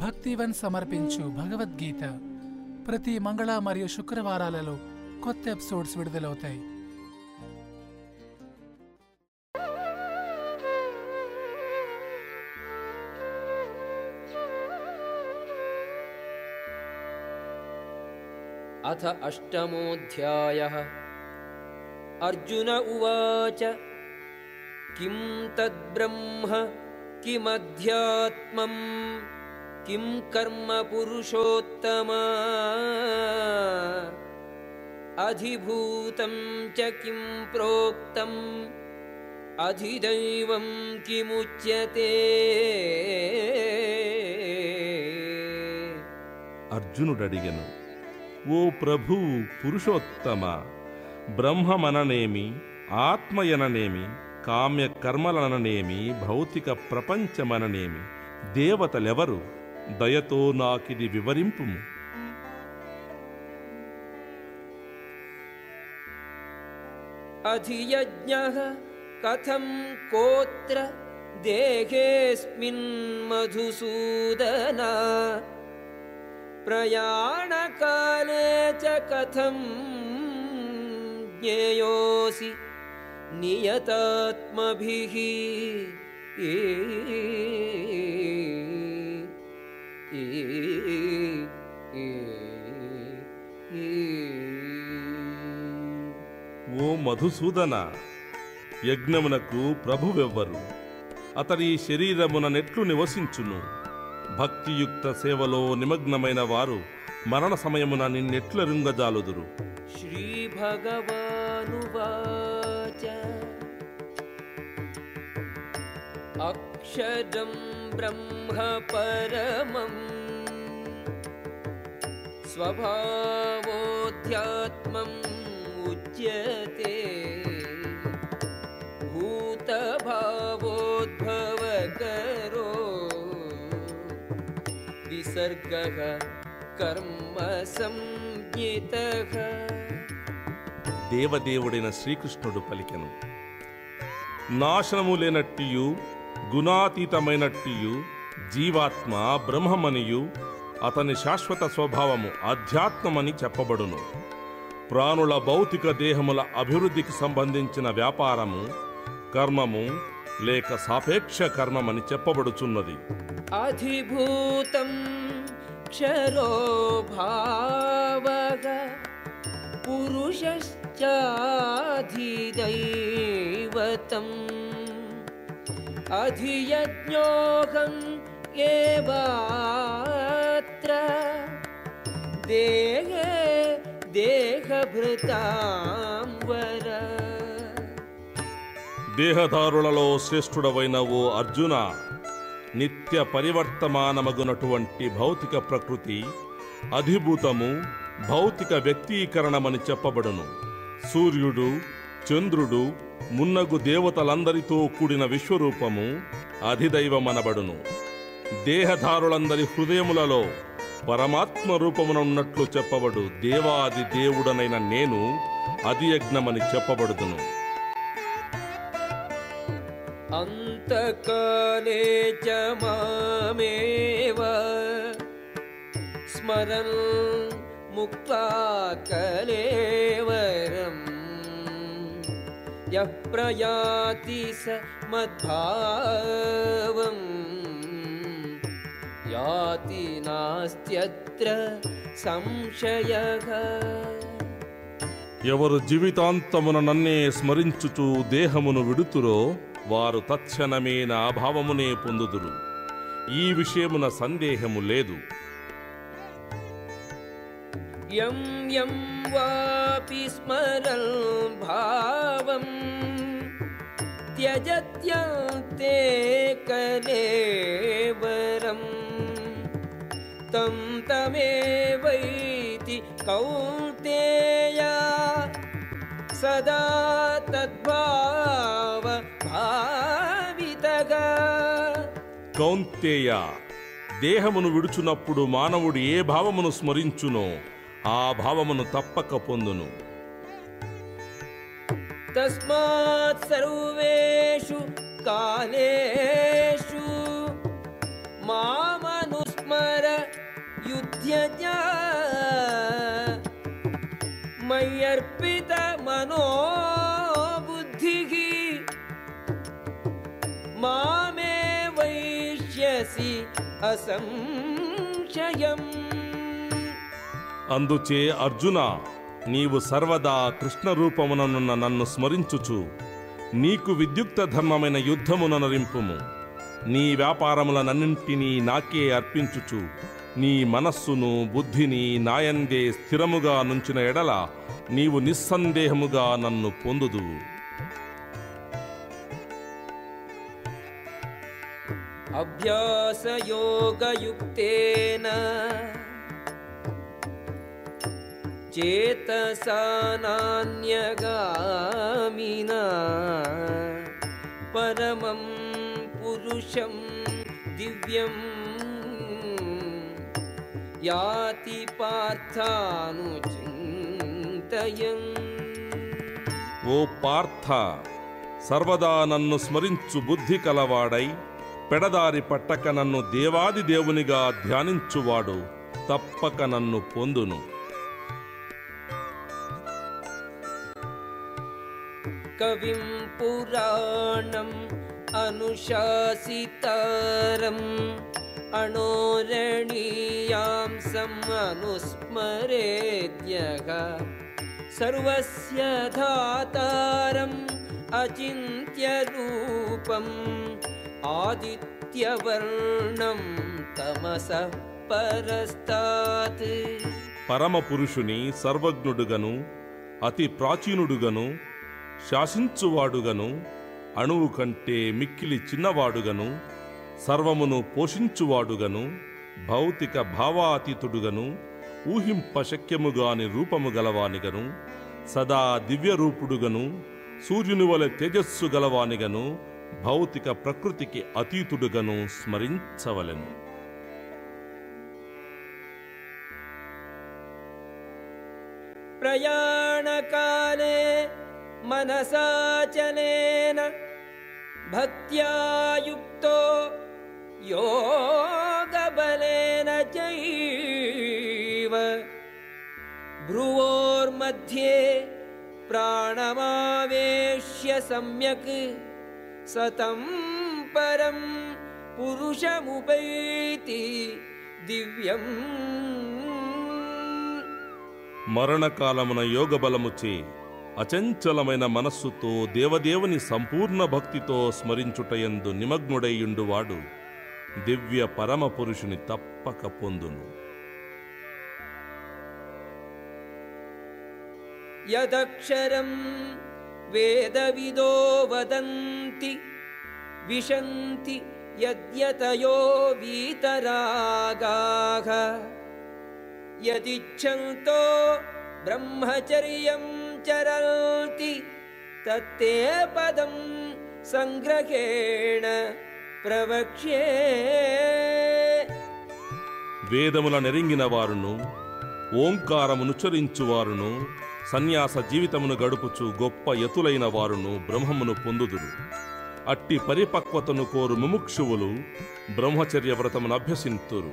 భక్తివన్ సమర్పించు భగవద్గీత ప్రతి మంగళ మరియు శుక్రవారాలలో కొత్త ఎపిసోడ్స్ విడుదలవుతాయి अथ अष्टमोऽध्यायः अर्जुन उवाच किं तद्ब्रह्म किमध्यात्मम् किं कर्म पुरुषोत्तमा अधिभूतं च किं प्रोक्तम् अधिदैवं किमुच्यते అర్జునుడడిగెను ఓ ప్రభు పురుషోత్తమ బ్రహ్మమననేమి ఆత్మయననేమి కామ్య కర్మలననేమి భౌతిక ప్రపంచమననేమి దేవతలెవరు దయతో నాకిది వివరింపుము अधियज्ञः कथं कोत्र देहेऽस्मिन् मधुसूदना प्रयाणकाले च कथं ज्ञेयोऽसि नियतात्मभिः ఓ మధుసూదన యజ్ఞమునకు ప్రభువెవ్వరు. అతని శరీరమున నెట్లు నివసించును. భక్తియుక్త సేవలో నిమగ్నమైన వారు మరణ సమయమున నిన్నెట్ల రుంగజాలుదురు. శ్రీ భగవానువాచ. अक्षरं ब्रह्म परमम् स्वभावोऽध्यात्मम् उच्यते भूतभावोद्भवकरो विसर्गः कर्म संज्ञितः దేవదేవుడైన శ్రీకృష్ణుడు పలికెను నాశనము లేనట్టియు గుణాతీతమైనట్టియు జీవాత్మ బ్రహ్మమనియు అతని శాశ్వత స్వభావము అధ్యాత్మమని చెప్పబడును. ప్రాణుల భౌతిక దేహముల అభివృద్ధికి సంబంధించిన వ్యాపారము కర్మము లేక సాపేక్ష కర్మమని చెప్పబడుచున్నది. అధిభూతం పురుషశ్చాధిదైవతం. अधियज्ञोऽहम् एवात्र देहे देहभृतां वर దేహదారులలో శ్రేష్ఠుడవైన ఓ అర్జున నిత్య పరివర్తమానమగునటువంటి భౌతిక ప్రకృతి అధిభూతము భౌతిక వ్యక్తీకరణమని చెప్పబడును సూర్యుడు చంద్రుడు మున్నగు దేవతలందరితో కూడిన విశ్వరూపము అధిదైవమనబడును. దేహధారులందరి హృదయములలో పరమాత్మ రూపమునున్నట్లు చెప్పబడు దేవాది దేవుడనైన నేను అధియజ్ఞమని చెప్పబడుదును. అంతకాలే చమామేవ ముక్తా కలేవరం यः प्रयाति स मद्भावम् याति नास्त्यत्र संशयः ఎవరు జీవితాంతమున నన్నే స్మరించుచు దేహమును విడుతురో వారు తత్క్షణమే నా భావమునే పొందుదురు ఈ విషయమున సందేహము లేదు यं यं वापि स्मरन् भावम् त्यजत्यन्ते कलेवरम् तं तमेवैति कौन्तेया सदा तद्भाव भावितगा కౌంతేయ దేహమును విడుచునప్పుడు మానవుడు ఏ భావమును స్మరించునో भावमु तपक पोन् तस्मात् सर्वेषु कालेषु मामनुस्मर युद्ध मय्यर्पित मनोबुद्धिः मा మామే వైష్యసి అసంశయం. అందుచే అర్జున నీవు సర్వదా కృష్ణ రూపముననున్న నన్ను స్మరించుచు నీకు విద్యుక్త ధర్మమైన యుద్ధమున నరింపుము నీ వ్యాపారములనన్నింటినీ నాకే అర్పించుచు నీ మనస్సును బుద్ధిని నాయందే స్థిరముగా నుంచిన ఎడల నీవు నిస్సందేహముగా నన్ను పొందుదువు अभ्यासयोगयुक्तेन चेतसा नान्यगामिना परमं पुरुषं दिव्यं याति पार्थानुचिन्तयन् ఓ పార్థ సర్వదా నన్ను స్మరించు బుద్ధి కలవాడై పెడదారి పట్టక నన్ను దేవాది దేవునిగా ధ్యానించువాడు తప్పక నన్ను పొందును कविं पुराणम् अनुशासितारम् अणोरणीयां समनुस्मरेद्यः सर्वस्य धातारम् अचिन्त्यरूपम् आदित्यवर्णं तमसः परस्तात् పరమ పురుషుని సర్వజ్ఞుడుగను అతి ప్రాచీనుడుగను శాసించువాడుగను అణువు కంటే మిక్కిలి చిన్నవాడుగను సర్వమును పోషించువాడుగను భౌతిక భావాతీతుడుగను ఊహింపశక్యముగాని రూపము గలవానిగను సదా దివ్యరూపుడుగను సూర్యుని వలె తేజస్సు గలవానిగను భౌతిక ప్రకృతికి అతీతుడుగను స్మరించవలెను. ప్రయాణకాలే मनसाचलेन भक्त्या युक्तो योगबलेन चैव भ्रुवोर्मध्ये प्राणमावेश्य सम्यक् सतं परं पुरुषमुपैति दिव्यम् మరణకాలమున యోగబలముచే అచంచలమైన మనస్సుతో దేవదేవుని సంపూర్ణ భక్తితో స్మరించుటయందు నిమగ్నుడైయుండువాడు దివ్య పరమపురుషుని తప్పక పొందును. యదక్షరం వేదవిదో వదంతి విశంతి యద్యతయో వీతరాగాః. యదిచ్ఛంతో బ్రహ్మచర్యం चरन्ति तत्ते पदं सङ्ग्रहेण प्रवक्ष्ये వేదముల నెరింగిన వారును ఓంకారమునుచరించువారును సన్యాస జీవితమును గడుపుచు గొప్ప యతులైన వారును బ్రహ్మమును పొందుదురు అట్టి పరిపక్వతను కోరు ముముక్షువులు బ్రహ్మచర్య వ్రతమును అభ్యసింతురు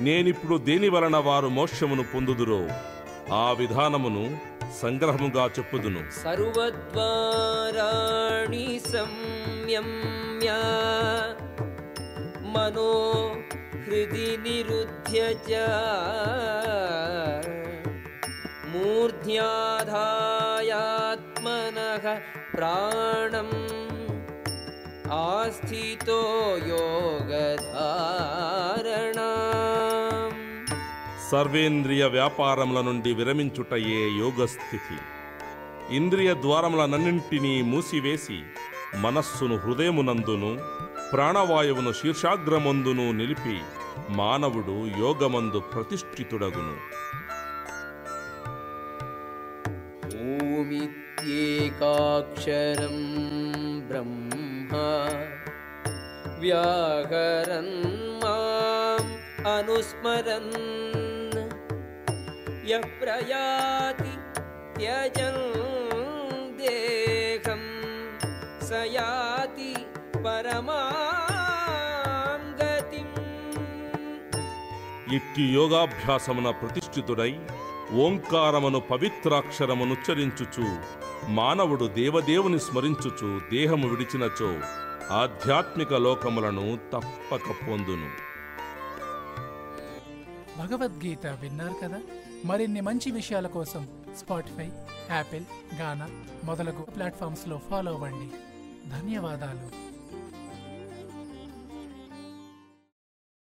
నేనిప్పుడు దేని వలన వారు మోక్షమును పొందుదురో ఆ విధానమును సంగ్రహముగా सर्वद्वाराणि संयम्या मनो हृदि निरुद्ध्य च मूर्ध्याधायात्मनः प्राणम् आस्थितो योगारणा సర్వేంద్రియ వ్యాపారముల నుండి విరమించుటయే యోగస్థితి. ఇంద్రియ ద్వారములనన్నింటినీ మూసివేసి మనస్సును హృదయమునందును ప్రాణవాయువును శీర్షాగ్రమందును నిలిపి మానవుడు యోగమందు ప్రతిష్ఠితుడగును. ఓమిత్యేకాక్షరం బ్రహ్మ వ్యాకరన్ మాం అనుస్మరన్ यः प्रयाति त्यजन् देहं स याति परमां गतिम् ఇట్టి యోగాభ్యాసమున ప్రతిష్ఠితుడై ఓంకారమును పవిత్రాక్షరమునుచ్చరించుచు మానవుడు దేవదేవుని స్మరించుచు దేహము విడిచినచో ఆధ్యాత్మిక లోకములను తప్పక పొందును భగవద్గీత విన్నారు కదా మరిన్ని మంచి విషయాల కోసం స్పాటిఫై యాపిల్ గానా మొదలగు ప్లాట్ఫామ్స్లో ఫాలో అవ్వండి. ధన్యవాదాలు.